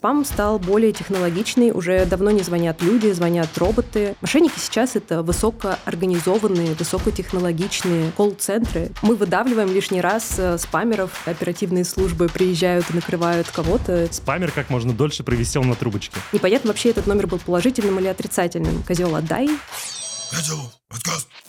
Спам стал более технологичный, уже давно не звонят люди, звонят роботы. Мошенники сейчас это высокоорганизованные, высокотехнологичные колл-центры. Мы выдавливаем лишний раз э, спамеров, оперативные службы приезжают и накрывают кого-то. Спамер как можно дольше провисел на трубочке. Непонятно вообще этот номер был положительным или отрицательным. Козел, отдай.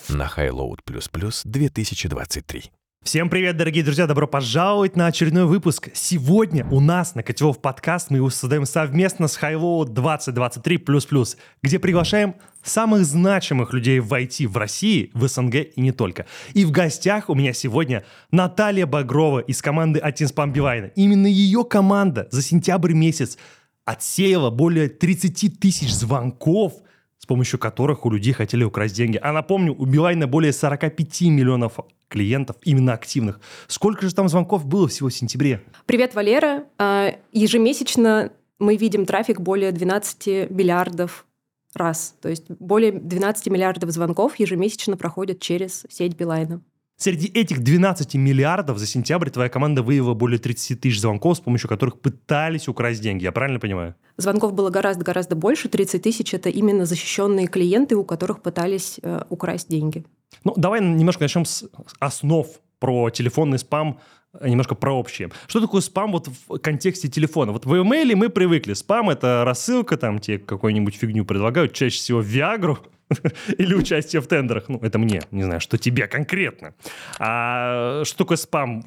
На Highload++ 2023. Всем привет, дорогие друзья! Добро пожаловать на очередной выпуск. Сегодня у нас на Котелов подкаст мы его создаем совместно с Highload 2023++, где приглашаем самых значимых людей в IT в России, в СНГ и не только. И в гостях у меня сегодня Наталья Багрова из команды Атинспам Билайна. Именно ее команда за сентябрь месяц отсеяла более 30 тысяч звонков – с помощью которых у людей хотели украсть деньги. А напомню, у Билайна более 45 миллионов клиентов, именно активных. Сколько же там звонков было всего в сентябре? Привет, Валера. А, ежемесячно мы видим трафик более 12 миллиардов раз. То есть более 12 миллиардов звонков ежемесячно проходят через сеть Билайна. Среди этих 12 миллиардов за сентябрь твоя команда выявила более 30 тысяч звонков, с помощью которых пытались украсть деньги. Я правильно понимаю? Звонков было гораздо-гораздо больше. 30 тысяч — это именно защищенные клиенты, у которых пытались э, украсть деньги. Ну, давай немножко начнем с основ про телефонный спам, э, немножко про общее. Что такое спам вот в контексте телефона? Вот в email мы привыкли. Спам — это рассылка, там тебе какую-нибудь фигню предлагают, чаще всего Виагру, или участие в тендерах. Ну, это мне, не знаю, что тебе конкретно. А что такое спам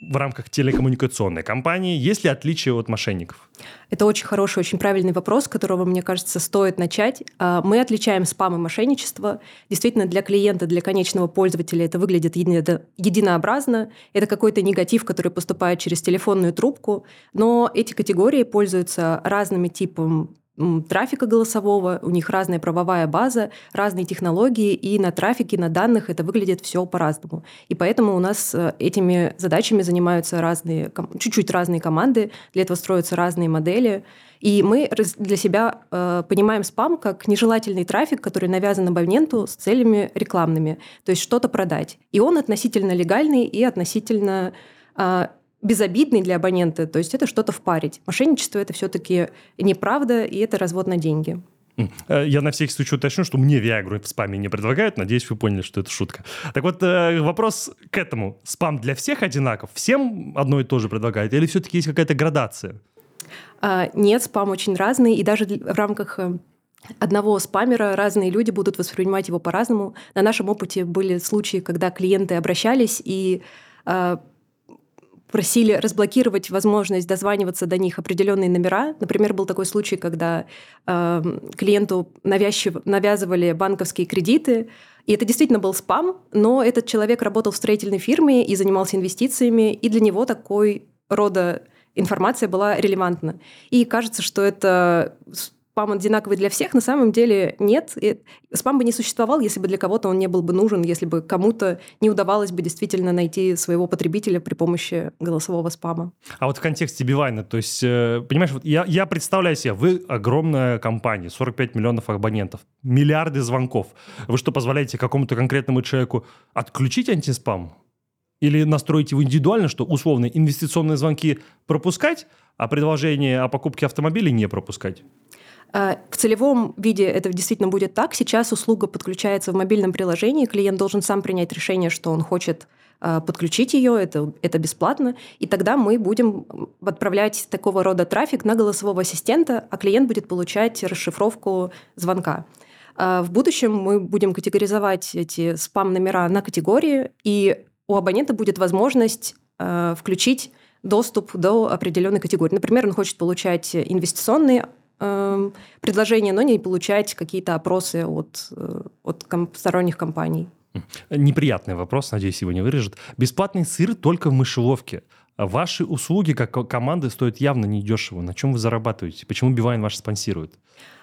в рамках телекоммуникационной компании? Есть ли отличия от мошенников? Это очень хороший, очень правильный вопрос, которого, мне кажется, стоит начать. А, мы отличаем спам и мошенничество. Действительно, для клиента, для конечного пользователя это выглядит единообразно. Это какой-то негатив, который поступает через телефонную трубку. Но эти категории пользуются разными типами трафика голосового, у них разная правовая база, разные технологии, и на трафике, на данных это выглядит все по-разному. И поэтому у нас э, этими задачами занимаются разные, чуть-чуть разные команды, для этого строятся разные модели. И мы для себя э, понимаем спам как нежелательный трафик, который навязан абоненту с целями рекламными, то есть что-то продать. И он относительно легальный и относительно э, безобидный для абонента, то есть это что-то впарить. Мошенничество это все-таки неправда, и это развод на деньги. Э, я на всякий случай уточню, что мне Виагру в спаме не предлагают. Надеюсь, вы поняли, что это шутка. Так вот, э, вопрос к этому. Спам для всех одинаков? Всем одно и то же предлагают? Или все-таки есть какая-то градация? А, нет, спам очень разный. И даже в рамках э, одного спамера разные люди будут воспринимать его по-разному. На нашем опыте были случаи, когда клиенты обращались и просили разблокировать возможность дозваниваться до них определенные номера. Например, был такой случай, когда э, клиенту навязчив, навязывали банковские кредиты, и это действительно был спам, но этот человек работал в строительной фирме и занимался инвестициями, и для него такой рода информация была релевантна. И кажется, что это спам одинаковый для всех, на самом деле нет. И спам бы не существовал, если бы для кого-то он не был бы нужен, если бы кому-то не удавалось бы действительно найти своего потребителя при помощи голосового спама. А вот в контексте Бивайна, то есть, э, понимаешь, вот я, я представляю себе, вы огромная компания, 45 миллионов абонентов, миллиарды звонков. Вы что, позволяете какому-то конкретному человеку отключить антиспам? Или настроить его индивидуально, что условно инвестиционные звонки пропускать, а предложение о покупке автомобиля не пропускать? А, в целевом виде это действительно будет так. Сейчас услуга подключается в мобильном приложении, клиент должен сам принять решение, что он хочет а, подключить ее, это, это бесплатно, и тогда мы будем отправлять такого рода трафик на голосового ассистента, а клиент будет получать расшифровку звонка. А, в будущем мы будем категоризовать эти спам-номера на категории, и у абонента будет возможность включить доступ до определенной категории. Например, он хочет получать инвестиционные Эм, предложения, но не получать какие-то опросы от, э, от ком- сторонних компаний. Неприятный вопрос, надеюсь, его не вырежет. Бесплатный сыр только в мышеловке. Ваши услуги как команды стоят явно недешево. На чем вы зарабатываете? Почему Бивайн ваш спонсирует?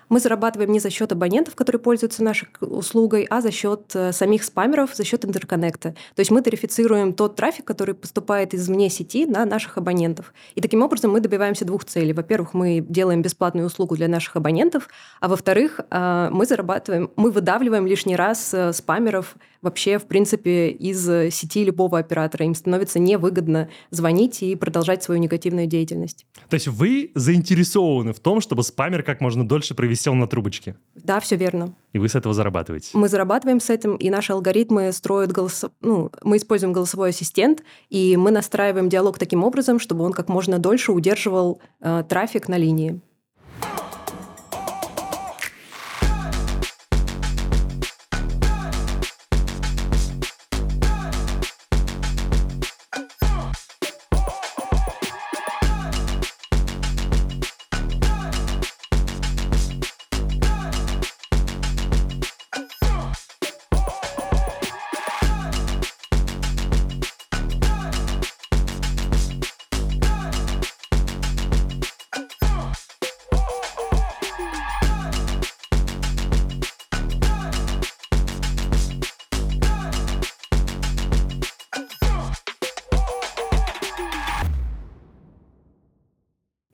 Мы зарабатываем не за счет абонентов, которые пользуются нашей услугой, а за счет э, самих спамеров, за счет интерконнекта. То есть мы тарифицируем тот трафик, который поступает извне сети на наших абонентов. И таким образом мы добиваемся двух целей. Во-первых, мы делаем бесплатную услугу для наших абонентов, а во-вторых, э, мы зарабатываем, мы выдавливаем лишний раз э, спамеров вообще, в принципе, из сети любого оператора. Им становится невыгодно звонить и продолжать свою негативную деятельность. То есть вы заинтересованы в том, чтобы спамер как можно дольше провисел на трубочке? Да, все верно. И вы с этого зарабатываете? Мы зарабатываем с этим, и наши алгоритмы строят голос... Ну, мы используем голосовой ассистент, и мы настраиваем диалог таким образом, чтобы он как можно дольше удерживал э, трафик на линии.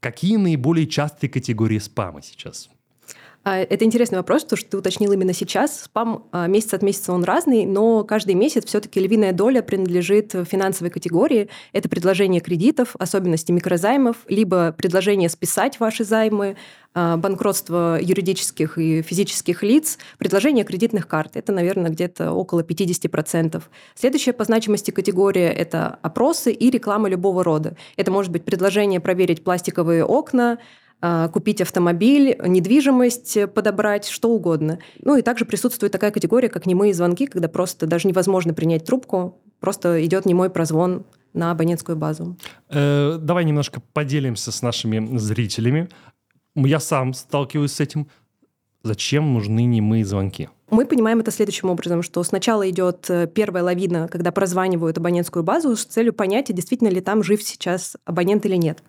Какие наиболее частые категории спама сейчас? А, это интересный вопрос, то, что ты уточнил именно сейчас. Спам а, месяц от месяца он разный, но каждый месяц все-таки львиная доля принадлежит финансовой категории. Это предложение кредитов, особенности микрозаймов, либо предложение списать ваши займы, а, банкротство юридических и физических лиц, предложение кредитных карт. Это, наверное, где-то около 50%. Следующая по значимости категория – это опросы и реклама любого рода. Это может быть предложение проверить пластиковые окна, купить автомобиль, недвижимость подобрать, что угодно. Ну и также присутствует такая категория, как немые звонки, когда просто даже невозможно принять трубку, просто идет немой прозвон на абонентскую базу. Э, давай немножко поделимся с нашими зрителями. Я сам сталкиваюсь с этим. Зачем нужны немые звонки? Мы понимаем это следующим образом, что сначала идет э, первая лавина, когда прозванивают абонентскую базу с целью понять, действительно ли там жив сейчас абонент или нет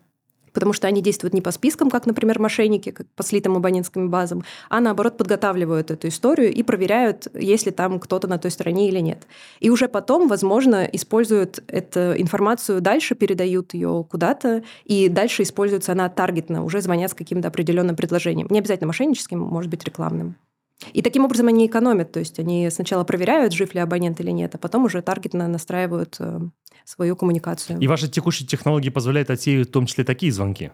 потому что они действуют не по спискам, как, например, мошенники, как по слитым абонентским базам, а наоборот подготавливают эту историю и проверяют, есть ли там кто-то на той стороне или нет. И уже потом, возможно, используют эту информацию дальше, передают ее куда-то, и дальше используется она таргетно, уже звонят с каким-то определенным предложением. Не обязательно мошенническим, может быть, рекламным. И таким образом они экономят, то есть они сначала проверяют, жив ли абонент или нет, а потом уже таргетно настраивают э, свою коммуникацию. И ваши текущие технологии позволяют отсеивать в том числе такие звонки?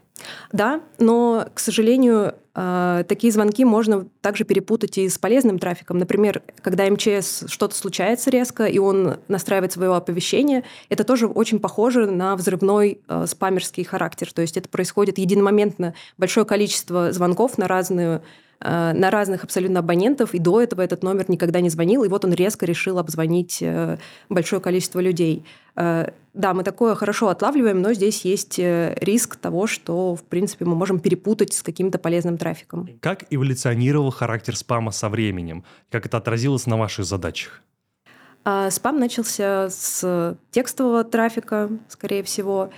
Да, но, к сожалению, э, такие звонки можно также перепутать и с полезным трафиком. Например, когда МЧС что-то случается резко, и он настраивает свое оповещение, это тоже очень похоже на взрывной э, спамерский характер. То есть это происходит единомоментно большое количество звонков на разную на разных абсолютно абонентов, и до этого этот номер никогда не звонил, и вот он резко решил обзвонить э, большое количество людей. Э, да, мы такое хорошо отлавливаем, но здесь есть риск того, что, в принципе, мы можем перепутать с каким-то полезным трафиком. Как эволюционировал характер спама со временем? Как это отразилось на ваших задачах? А, спам начался с текстового трафика, скорее всего.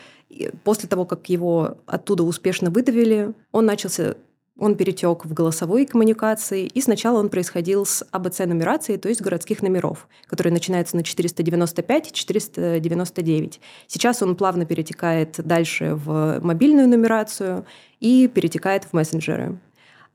После того, как его оттуда успешно выдавили, он начался он перетек в голосовые коммуникации, и сначала он происходил с АБЦ-нумерацией, то есть городских номеров, которые начинаются на 495 и 499. Сейчас он плавно перетекает дальше в мобильную нумерацию и перетекает в мессенджеры.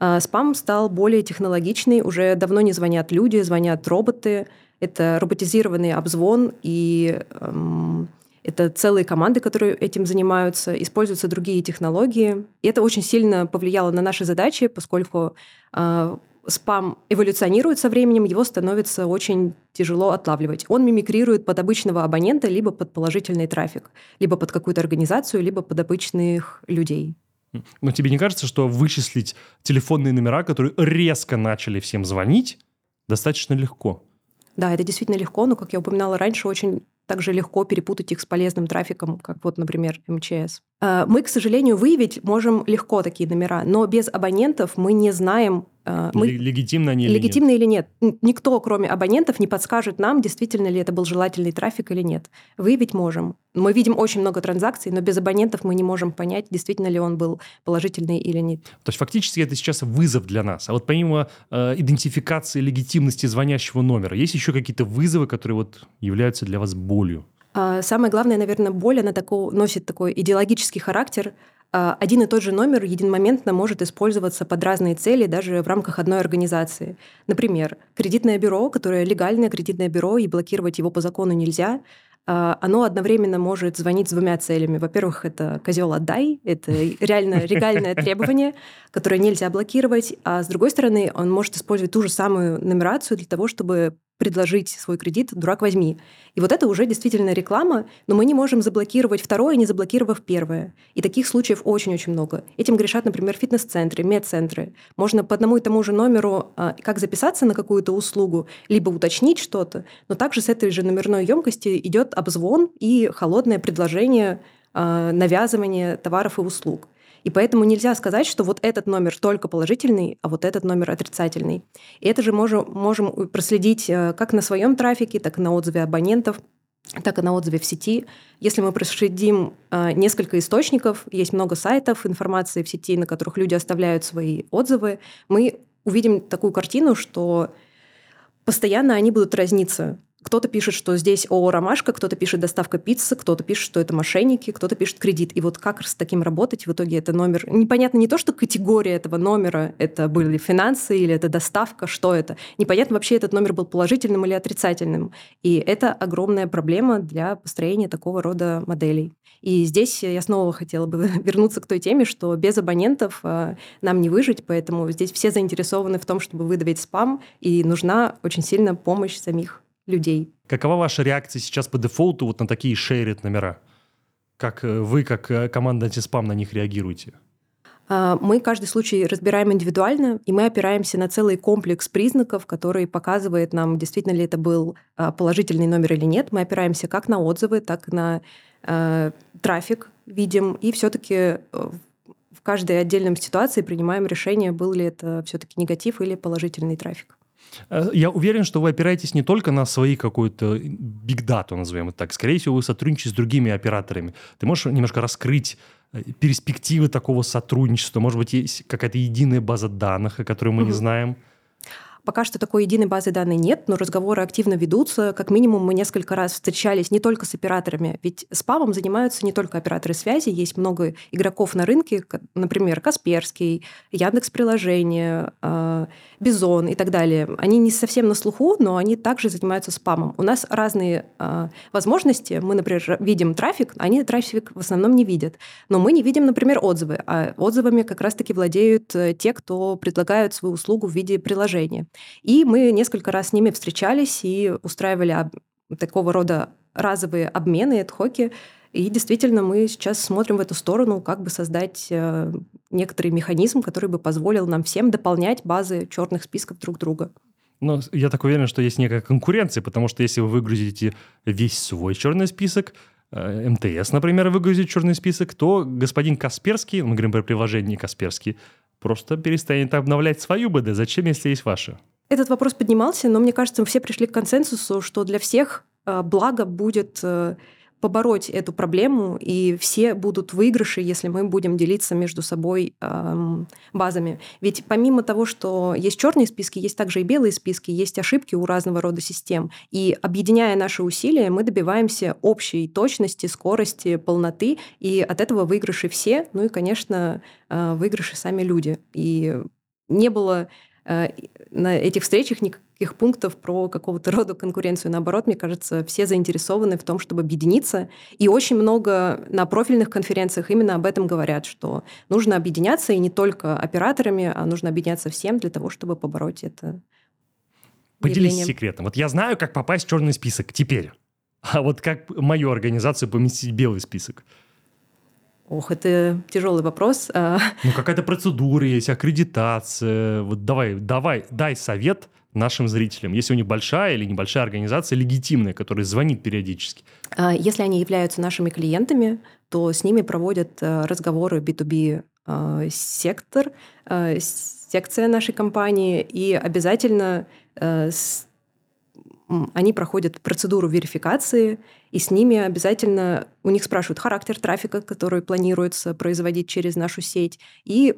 А спам стал более технологичный, уже давно не звонят люди, звонят роботы. Это роботизированный обзвон и эм, это целые команды, которые этим занимаются, используются другие технологии. И это очень сильно повлияло на наши задачи, поскольку э, спам эволюционирует со временем, его становится очень тяжело отлавливать. Он мимикрирует под обычного абонента, либо под положительный трафик, либо под какую-то организацию, либо под обычных людей. Но тебе не кажется, что вычислить телефонные номера, которые резко начали всем звонить, достаточно легко? Да, это действительно легко, но, как я упоминала раньше, очень также легко перепутать их с полезным трафиком, как вот, например, МЧС. Э, мы, к сожалению, выявить можем легко такие номера, но без абонентов мы не знаем, мы... Легитимно они Легитимно или нет. или нет. Никто, кроме абонентов, не подскажет нам, действительно ли это был желательный трафик или нет. Выявить можем. Мы видим очень много транзакций, но без абонентов мы не можем понять, действительно ли он был положительный или нет. То есть фактически это сейчас вызов для нас. А вот помимо э, идентификации легитимности звонящего номера, есть еще какие-то вызовы, которые вот являются для вас болью? А самое главное, наверное, боль, она такой, носит такой идеологический характер. А, один и тот же номер единомоментно может использоваться под разные цели даже в рамках одной организации. Например, кредитное бюро, которое легальное кредитное бюро, и блокировать его по закону нельзя, а, оно одновременно может звонить с двумя целями. Во-первых, это козел отдай, это реально легальное требование, которое нельзя блокировать. А с другой стороны, он может использовать ту же самую нумерацию для того, чтобы предложить свой кредит, дурак возьми. И вот это уже действительно реклама, но мы не можем заблокировать второе, не заблокировав первое. И таких случаев очень-очень много. Этим грешат, например, фитнес-центры, медцентры. Можно по одному и тому же номеру а, как записаться на какую-то услугу, либо уточнить что-то, но также с этой же номерной емкости идет обзвон и холодное предложение а, навязывания товаров и услуг. И поэтому нельзя сказать, что вот этот номер только положительный, а вот этот номер отрицательный. И это же можем, можем проследить э, как на своем трафике, так и на отзыве абонентов, так и на отзыве в сети. Если мы проследим э, несколько источников, есть много сайтов, информации в сети, на которых люди оставляют свои отзывы, мы увидим такую картину, что постоянно они будут разниться. Кто-то пишет, что здесь ООО «Ромашка», кто-то пишет «Доставка пиццы», кто-то пишет, что это мошенники, кто-то пишет «Кредит». И вот как с таким работать? В итоге это номер... Непонятно не то, что категория этого номера, это были финансы или это доставка, что это. Непонятно вообще, этот номер был положительным или отрицательным. И это огромная проблема для построения такого рода моделей. И здесь я снова хотела бы вернуться к той теме, что без абонентов а, нам не выжить, поэтому здесь все заинтересованы в том, чтобы выдавить спам, и нужна очень сильно помощь самих людей. Какова ваша реакция сейчас по дефолту вот на такие шерит номера? Как э, вы, как э, команда антиспам, на них реагируете? А, мы каждый случай разбираем индивидуально, и мы опираемся на целый комплекс признаков, который показывает нам, действительно ли это был а, положительный номер или нет. Мы опираемся как на отзывы, так и на э, трафик, видим, и все-таки в каждой отдельной ситуации принимаем решение, был ли это все-таки негатив или положительный трафик. Э, я уверен, что вы опираетесь не только на свои какую-то бигдату, назовем это так. Скорее всего, вы сотрудничаете с другими операторами. Ты можешь немножко раскрыть э, перспективы такого сотрудничества? Может быть, есть какая-то единая база данных, о которой мы угу. не знаем? Пока что такой единой базы данных нет, но разговоры активно ведутся. Как минимум мы несколько раз встречались не только с операторами, ведь спамом занимаются не только операторы связи, есть много игроков на рынке, например, Касперский, Яндекс Приложение, а, Бизон и так далее. Они не совсем на слуху, но они также занимаются спамом. У нас разные а, возможности. Мы, например, видим трафик, они трафик в основном не видят. Но мы не видим, например, отзывы. А отзывами как раз-таки владеют э, те, кто предлагают свою услугу в виде приложения. И мы несколько раз с ними встречались и устраивали такого рода разовые обмены, адхоки. И действительно, мы сейчас смотрим в эту сторону, как бы создать э, некоторый механизм, который бы позволил нам всем дополнять базы черных списков друг друга. Но я так уверен, что есть некая конкуренция, потому что если вы выгрузите весь свой черный список, э, МТС, например, выгрузит черный список, то господин Касперский, мы говорим про приложение Касперский, просто перестанет обновлять свою БД. Зачем, если есть ваша? Этот вопрос поднимался, но мне кажется, все пришли к консенсусу, что для всех э, благо будет э, побороть эту проблему, и все будут выигрыши, если мы будем делиться между собой эм, базами. Ведь помимо того, что есть черные списки, есть также и белые списки, есть ошибки у разного рода систем. И объединяя наши усилия, мы добиваемся общей точности, скорости, полноты, и от этого выигрыши все, ну и, конечно, э, выигрыши сами люди. И не было Э, на этих встречах никаких пунктов про какого-то рода конкуренцию. Наоборот, мне кажется, все заинтересованы в том, чтобы объединиться. И очень много на профильных конференциях именно об этом говорят, что нужно объединяться и не только операторами, а нужно объединяться всем для того, чтобы побороть это. Поделись явление. секретом. Вот я знаю, как попасть в черный список теперь. А вот как мою организацию поместить в белый список? Ох, это тяжелый вопрос. А. Ну, какая-то процедура есть, аккредитация. Вот давай, давай, дай совет нашим зрителям, если у них большая или небольшая организация, легитимная, которая звонит периодически? А, если они являются нашими клиентами, то с ними проводят э, разговоры B2B э, сектор, э, секция нашей компании, и обязательно они проходят процедуру верификации, и с ними обязательно у них спрашивают характер трафика, который планируется производить через нашу сеть, и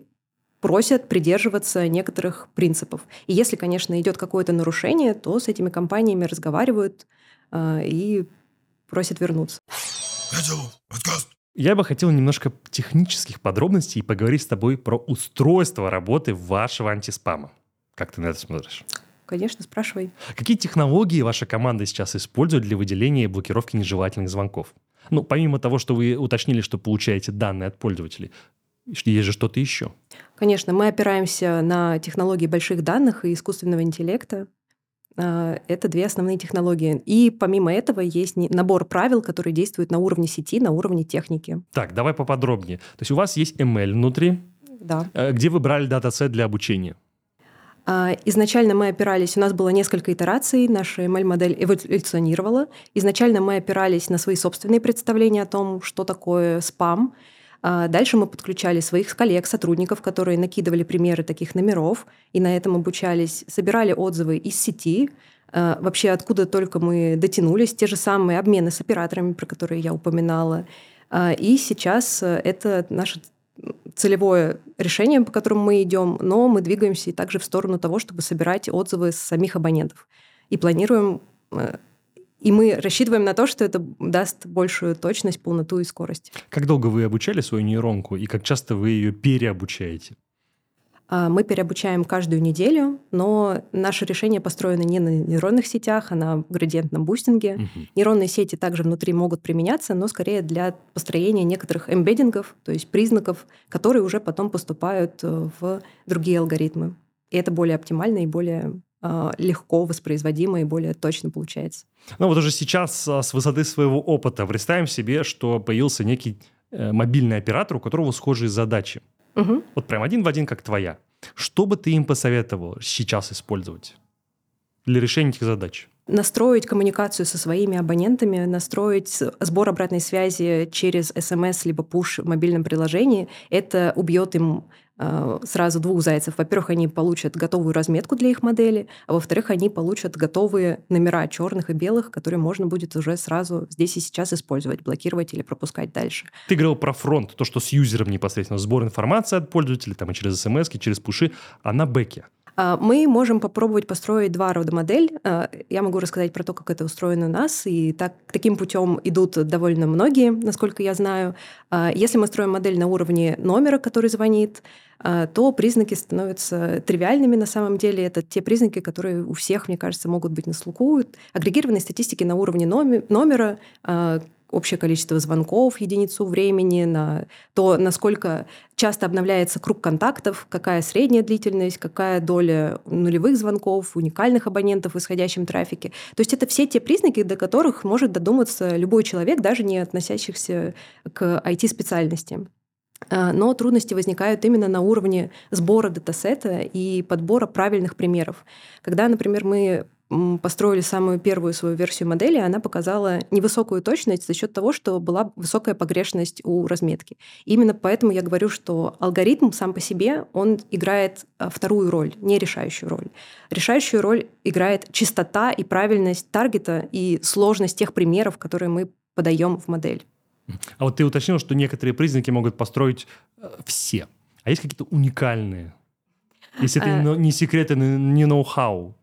просят придерживаться некоторых принципов. И если, конечно, идет какое-то нарушение, то с этими компаниями разговаривают э, и просят вернуться. Я бы хотел немножко технических подробностей и поговорить с тобой про устройство работы вашего антиспама. Как ты на это смотришь? Конечно, спрашивай. Какие технологии ваша команда сейчас использует для выделения и блокировки нежелательных звонков? Ну, помимо того, что вы уточнили, что получаете данные от пользователей, есть же что-то еще. Конечно, мы опираемся на технологии больших данных и искусственного интеллекта. А, это две основные технологии. И помимо этого есть набор правил, которые действуют на уровне сети, на уровне техники. Так, давай поподробнее. То есть у вас есть ML внутри, да. Э, где вы брали датасет для обучения? А, изначально мы опирались, у нас было несколько итераций, наша ML-модель эволюционировала. Изначально мы опирались на свои собственные представления о том, что такое спам, дальше мы подключали своих коллег, сотрудников, которые накидывали примеры таких номеров, и на этом обучались, собирали отзывы из сети, а, вообще откуда только мы дотянулись, те же самые обмены с операторами, про которые я упоминала. А, и сейчас э, это наше целевое решение, по которому мы идем, но мы двигаемся и также в сторону того, чтобы собирать отзывы с самих абонентов. И планируем э, и мы рассчитываем на то, что это даст большую точность, полноту и скорость. Как долго вы обучали свою нейронку и как часто вы ее переобучаете? А, мы переобучаем каждую неделю, но наше решение построено не на нейронных сетях, а на градиентном бустинге. Угу. Нейронные сети также внутри могут применяться, но скорее для построения некоторых эмбеддингов, то есть признаков, которые уже потом поступают э, в другие алгоритмы. И это более оптимально и более легко воспроизводимо и более точно получается. Ну вот уже сейчас а, с высоты своего опыта представим себе, что появился некий э, мобильный оператор, у которого схожие задачи. Угу. Вот прям один в один, как твоя. Что бы ты им посоветовал сейчас использовать для решения этих задач? Настроить коммуникацию со своими абонентами, настроить сбор обратной связи через смс либо push в мобильном приложении, это убьет им сразу двух зайцев. Во-первых, они получат готовую разметку для их модели, а во-вторых, они получат готовые номера черных и белых, которые можно будет уже сразу здесь и сейчас использовать, блокировать или пропускать дальше. Ты говорил про фронт, то, что с юзером непосредственно сбор информации от пользователей, там и через смс, через пуши, а на бэке. А, мы можем попробовать построить два рода модель. А, я могу рассказать про то, как это устроено у нас, и так, таким путем идут довольно многие, насколько я знаю. А, если мы строим модель на уровне номера, который звонит, то признаки становятся тривиальными на самом деле. Это те признаки, которые у всех, мне кажется, могут быть на слуху. Агрегированной статистики на уровне номера, общее количество звонков, единицу времени, на то, насколько часто обновляется круг контактов, какая средняя длительность, какая доля нулевых звонков, уникальных абонентов в исходящем трафике. То есть это все те признаки, до которых может додуматься любой человек, даже не относящихся к IT-специальности. А, но трудности возникают именно на уровне сбора датасета и подбора правильных примеров. Когда, например, мы построили самую первую свою версию модели, она показала невысокую точность за счет того, что была высокая погрешность у разметки. Именно поэтому я говорю, что алгоритм сам по себе, он играет а, вторую роль, не решающую роль. Решающую роль играет чистота и правильность таргета и сложность тех примеров, которые мы подаем в модель. А вот ты уточнил, что некоторые признаки могут построить э, все. А есть какие-то уникальные? Если это а... не секреты, не ноу-хау.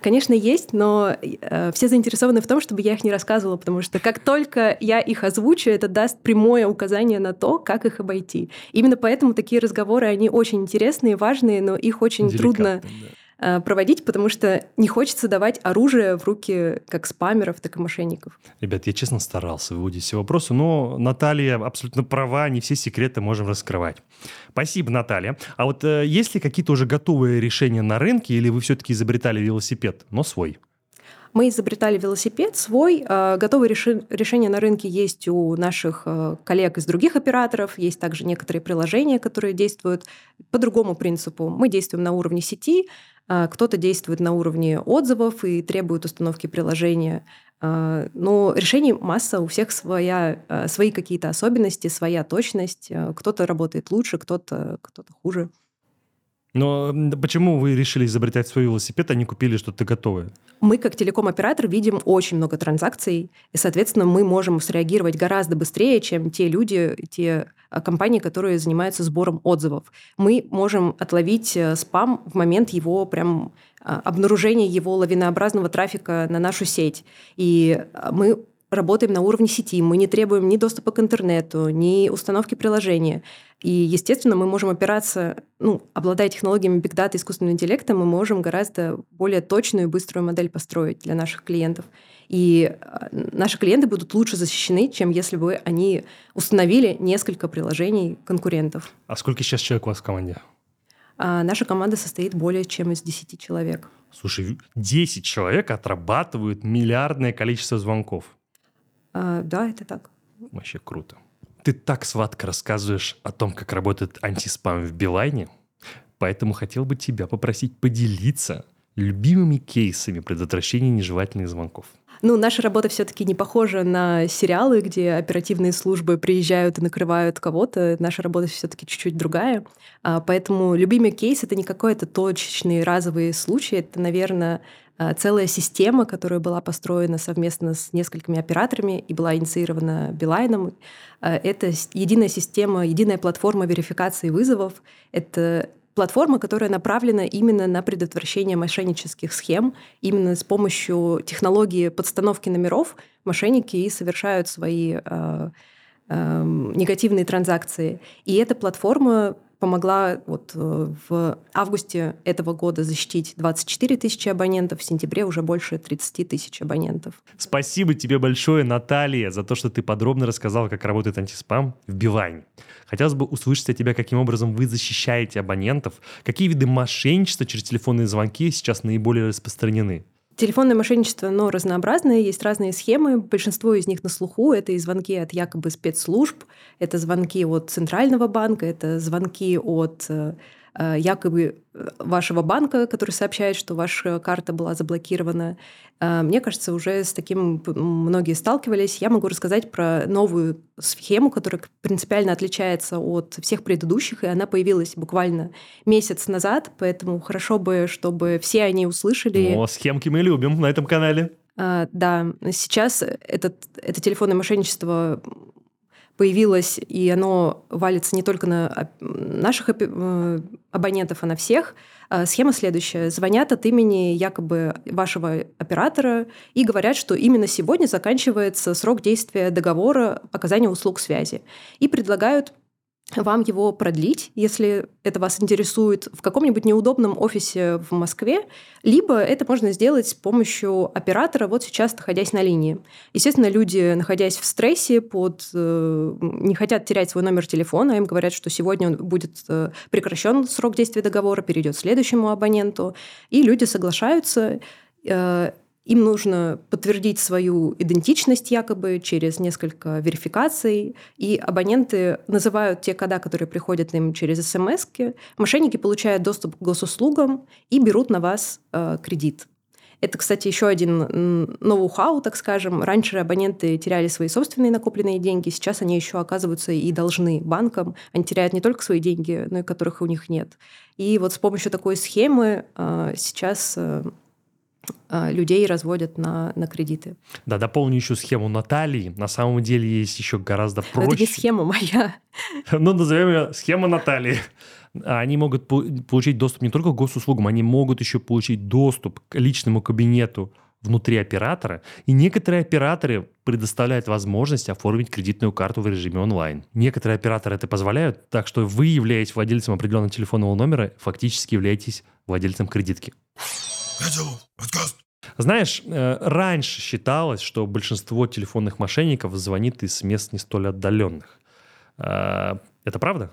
Конечно, есть, но э, все заинтересованы в том, чтобы я их не рассказывала, потому что как только я их озвучу, это даст прямое указание на то, как их обойти. Именно поэтому такие разговоры, они очень интересные, важные, но их очень трудно... Да проводить, потому что не хочется давать оружие в руки как спамеров, так и мошенников. Ребят, я честно старался выводить все вопросы, но Наталья абсолютно права, не все секреты можем раскрывать. Спасибо, Наталья. А вот э, есть ли какие-то уже готовые решения на рынке, или вы все-таки изобретали велосипед, но свой? Мы изобретали велосипед свой. Э, готовые решения на рынке есть у наших э, коллег из других операторов. Есть также некоторые приложения, которые действуют по другому принципу. Мы действуем на уровне сети, а, кто-то действует на уровне отзывов и требует установки приложения. Но решений масса, у всех своя, свои какие-то особенности, своя точность. Кто-то работает лучше, кто-то кто хуже. Но почему вы решили изобретать свой велосипед, а не купили что-то готовое? Мы, как телеком-оператор, видим очень много транзакций, и, соответственно, мы можем среагировать гораздо быстрее, чем те люди, те а, компании, которые занимаются сбором отзывов. Мы можем отловить э, спам в момент его прям а, обнаружения его лавинообразного трафика на нашу сеть. И а, мы работаем на уровне сети, мы не требуем ни доступа к интернету, ни установки приложения. И, естественно, мы можем опираться, ну, обладая технологиями Big Data и искусственного интеллекта, мы можем гораздо более точную и быструю модель построить для наших клиентов. И а, наши клиенты будут лучше защищены, чем если бы они установили несколько приложений конкурентов. А сколько сейчас человек у вас в команде? А наша команда состоит более чем из 10 человек. Слушай, 10 человек отрабатывают миллиардное количество звонков. А, да, это так. Вообще круто. Ты так сладко рассказываешь о том, как работает антиспам в Билайне, поэтому хотел бы тебя попросить поделиться любимыми кейсами предотвращения нежелательных звонков. Ну, наша работа все-таки не похожа на сериалы, где оперативные службы приезжают и накрывают кого-то. Наша работа все-таки чуть-чуть другая. А, поэтому любимый кейс это не какой-то точечный разовый случай, это, наверное, а, целая система, которая была построена совместно с несколькими операторами и была инициирована Билайном. А, это единая система, единая платформа верификации вызовов. Это платформа, которая направлена именно на предотвращение мошеннических схем. Именно с помощью технологии подстановки номеров мошенники и совершают свои э, э, негативные транзакции. И эта платформа помогла вот э, в августе этого года защитить 24 тысячи абонентов, в сентябре уже больше 30 тысяч абонентов. Спасибо тебе большое, Наталья, за то, что ты подробно рассказала, как работает антиспам в Билайне. Хотелось бы услышать от тебя, каким образом вы защищаете абонентов, какие виды мошенничества через телефонные звонки сейчас наиболее распространены. Телефонное мошенничество, но разнообразное, есть разные схемы, большинство из них на слуху, это и звонки от якобы спецслужб, это звонки от Центрального банка, это звонки от Э, якобы э, вашего банка, который сообщает, что ваша карта была заблокирована. Э, мне кажется, уже с таким многие сталкивались. Я могу рассказать про новую схему, которая принципиально отличается от всех предыдущих, и она появилась буквально месяц назад, поэтому хорошо бы, чтобы все они услышали. О, схемки мы любим на этом канале. Да, сейчас этот, это телефонное мошенничество появилось, и оно валится не только на наших э, абонентов, а на всех. А схема следующая. Звонят от имени якобы вашего оператора и говорят, что именно сегодня заканчивается срок действия договора оказания услуг связи. И предлагают вам его продлить, если это вас интересует, в каком-нибудь неудобном офисе в Москве, либо это можно сделать с помощью оператора, вот сейчас находясь на линии. Естественно, люди, находясь в стрессе, под, э, не хотят терять свой номер телефона, им говорят, что сегодня он будет э, прекращен срок действия договора, перейдет следующему абоненту, и люди соглашаются, э, им нужно подтвердить свою идентичность якобы через несколько верификаций, и абоненты называют те кода, которые приходят им через смс -ки. Мошенники получают доступ к госуслугам и берут на вас э, кредит. Это, кстати, еще один ноу-хау, так скажем. Раньше абоненты теряли свои собственные накопленные деньги, сейчас они еще оказываются и должны банкам. Они теряют не только свои деньги, но и которых у них нет. И вот с помощью такой схемы э, сейчас э, людей разводят на, на кредиты. Да, дополню еще схему Натальи. На самом деле есть еще гораздо проще. это не схема моя. Ну, назовем ее схема Натальи. Они могут получить доступ не только к госуслугам, они могут еще получить доступ к личному кабинету внутри оператора, и некоторые операторы предоставляют возможность оформить кредитную карту в режиме онлайн. Некоторые операторы это позволяют, так что вы являетесь владельцем определенного телефонного номера, фактически являетесь владельцем кредитки. Знаешь, э, раньше считалось, что большинство телефонных мошенников звонит из мест не столь отдаленных. Э, это правда?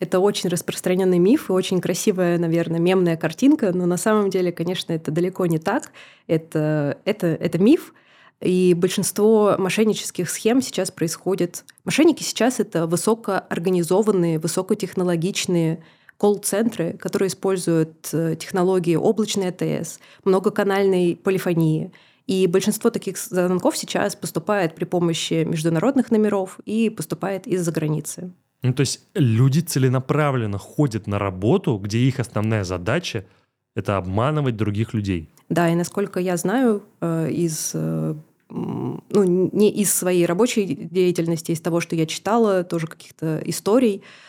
Это очень распространенный миф и очень красивая, наверное, мемная картинка, но на самом деле, конечно, это далеко не так. Это, это, это миф, и большинство мошеннических схем сейчас происходит. Мошенники сейчас это высокоорганизованные, высокотехнологичные колл-центры, которые используют э, технологии облачной АТС, многоканальной полифонии. И большинство таких звонков сейчас поступает при помощи международных номеров и поступает из-за границы. Ну, то есть люди целенаправленно ходят на работу, где их основная задача – это обманывать других людей. Да, и насколько я знаю э, из э, ну, не из своей рабочей деятельности, из того, что я читала, тоже каких-то историй, а,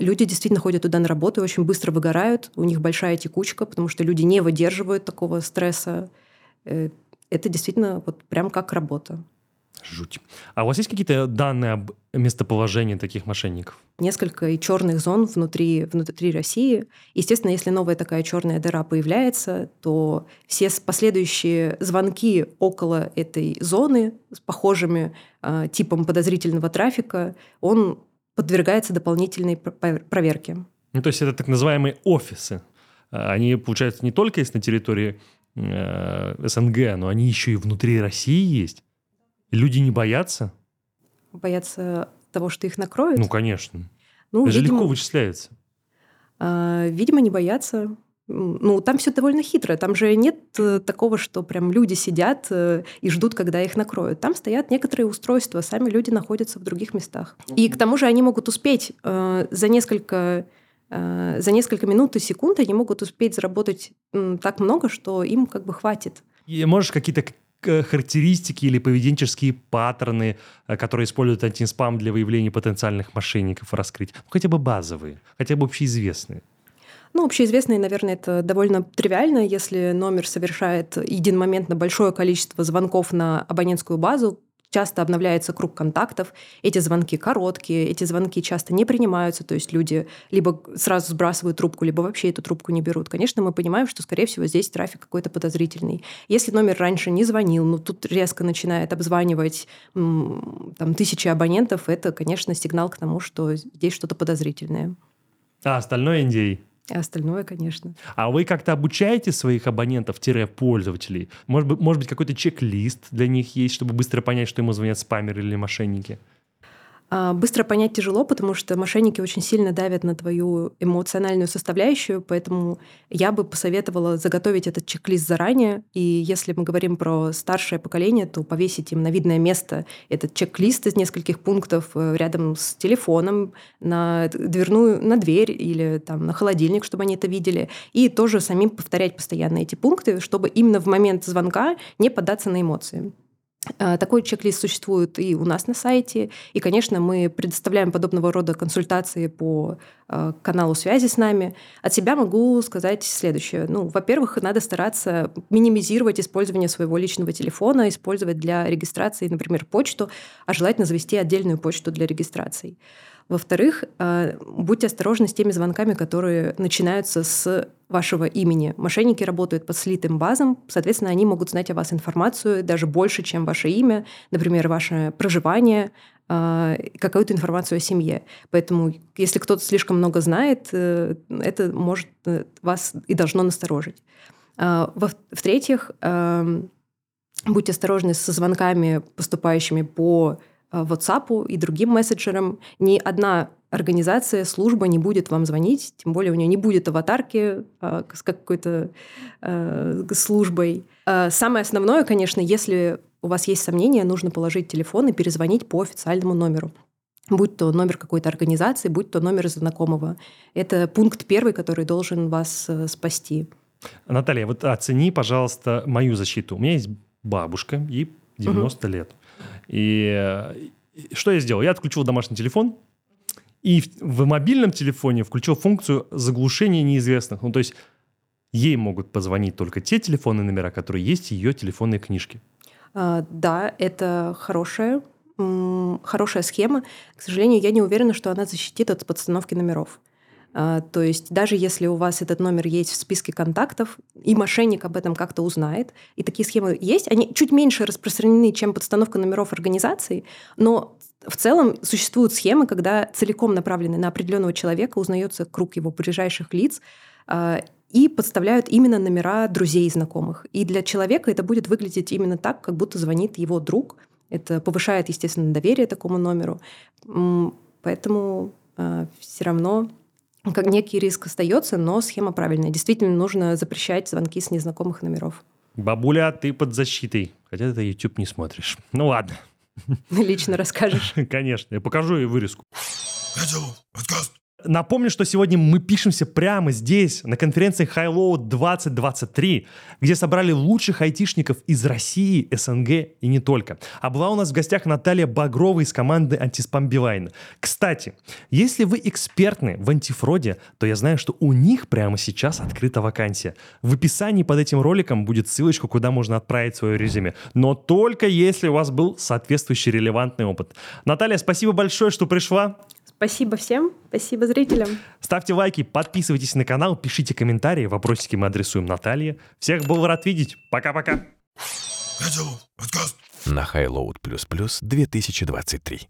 люди действительно ходят туда на работу и очень быстро выгорают, у них большая текучка, потому что люди не выдерживают такого стресса. Э, это действительно вот прям как работа. Жуть. А у вас есть какие-то данные об местоположении таких мошенников? Несколько и черных зон внутри, внутри России. Естественно, если новая такая черная дыра появляется, то все последующие звонки около этой зоны с похожими э, типом подозрительного трафика, он подвергается дополнительной проверке. Ну, то есть это так называемые офисы. А, они, получается, не только есть на территории э, СНГ, но они еще и внутри России есть. Люди не боятся? Боятся того, что их накроют? Ну, конечно. Ну, Это видимо, легко вычисляется. Э, видимо, не боятся. Ну, там все довольно хитро. Там же нет э, такого, что прям люди сидят э, и ждут, когда их накроют. Там стоят некоторые устройства, сами люди находятся в других местах. И к тому же они могут успеть э, за несколько э, за несколько минут и секунд они могут успеть заработать так много, что им как бы хватит. И можешь какие-то характеристики или поведенческие паттерны, э, которые используют антиспам для выявления потенциальных мошенников, раскрыть? Ну, хотя бы базовые, хотя бы общеизвестные. Ну, общеизвестные, наверное, это довольно тривиально, если номер совершает единомоментно большое количество звонков на абонентскую базу, часто обновляется круг контактов, эти звонки короткие, эти звонки часто не принимаются, то есть люди либо сразу сбрасывают трубку, либо вообще эту трубку не берут. Конечно, мы понимаем, что, скорее всего, здесь трафик какой-то подозрительный. Если номер раньше не звонил, но тут резко начинает обзванивать там, тысячи абонентов, это, конечно, сигнал к тому, что здесь что-то подозрительное. А остальное индей? А остальное, конечно. А вы как-то обучаете своих абонентов-пользователей? Может быть, может быть какой-то чек-лист для них есть, чтобы быстро понять, что ему звонят спамеры или мошенники? А, быстро понять тяжело, потому что мошенники очень сильно давят на твою эмоциональную составляющую, поэтому я бы посоветовала заготовить этот чек-лист заранее. И если мы говорим про старшее поколение, то повесить им на видное место этот чек-лист из нескольких пунктов э, рядом с телефоном, на дверную, на дверь или там, на холодильник, чтобы они это видели. И тоже самим повторять постоянно эти пункты, чтобы именно в момент звонка не поддаться на эмоции. Э, такой чек-лист существует и у нас на сайте. И, конечно, мы предоставляем подобного рода консультации по э, каналу связи с нами. От себя могу сказать следующее. Ну, во-первых, надо стараться минимизировать использование своего личного телефона, использовать для регистрации, например, почту, а желательно завести отдельную почту для регистрации. Во-вторых, э, будьте осторожны с теми звонками, которые начинаются с вашего имени. Мошенники работают по слитым базам, соответственно, они могут знать о вас информацию даже больше, чем ваше имя, например, ваше проживание, э, какую-то информацию о семье. Поэтому, если кто-то слишком много знает, э, это может вас и должно насторожить. В-третьих, будьте осторожны со звонками, поступающими по WhatsApp и другим мессенджерам. Ни одна организация, служба не будет вам звонить, тем более у нее не будет аватарки э, с какой-то э, службой. Э, самое основное, конечно, если у вас есть сомнения, нужно положить телефон и перезвонить по официальному номеру будь то номер какой-то организации, будь то номер знакомого. Это пункт первый, который должен вас э, спасти. Наталья, вот оцени, пожалуйста, мою защиту. У меня есть бабушка, ей 90 угу. лет. И что я сделал? Я отключил домашний телефон, и в, в мобильном телефоне включил функцию заглушения неизвестных. Ну, то есть ей могут позвонить только те телефонные номера, которые есть в ее телефонной книжке. А, да, это хорошая, хорошая схема. К сожалению, я не уверена, что она защитит от подстановки номеров. А, то есть даже если у вас этот номер есть в списке контактов, и мошенник об этом как-то узнает, и такие схемы есть, они чуть меньше распространены, чем подстановка номеров организаций, но в целом существуют схемы, когда целиком направлены на определенного человека, узнается круг его ближайших лиц, а, и подставляют именно номера друзей и знакомых. И для человека это будет выглядеть именно так, как будто звонит его друг. Это повышает, естественно, доверие такому номеру. Поэтому а, все равно как некий риск остается, но схема правильная. Действительно нужно запрещать звонки с незнакомых номеров. Бабуля, ты под защитой. Хотя ты YouTube не смотришь. Ну ладно. Лично расскажешь. Конечно. Я покажу ей вырезку. Напомню, что сегодня мы пишемся прямо здесь, на конференции Highload 2023, где собрали лучших айтишников из России, СНГ и не только. А была у нас в гостях Наталья Багрова из команды Антиспам Билайн. Кстати, если вы экспертны в антифроде, то я знаю, что у них прямо сейчас открыта вакансия. В описании под этим роликом будет ссылочка, куда можно отправить свое резюме. Но только если у вас был соответствующий релевантный опыт. Наталья, спасибо большое, что пришла. Спасибо всем, спасибо зрителям. Ставьте лайки, подписывайтесь на канал, пишите комментарии, вопросики мы адресуем Наталье. Всех был рад видеть. Пока-пока. На Highload++ 2023.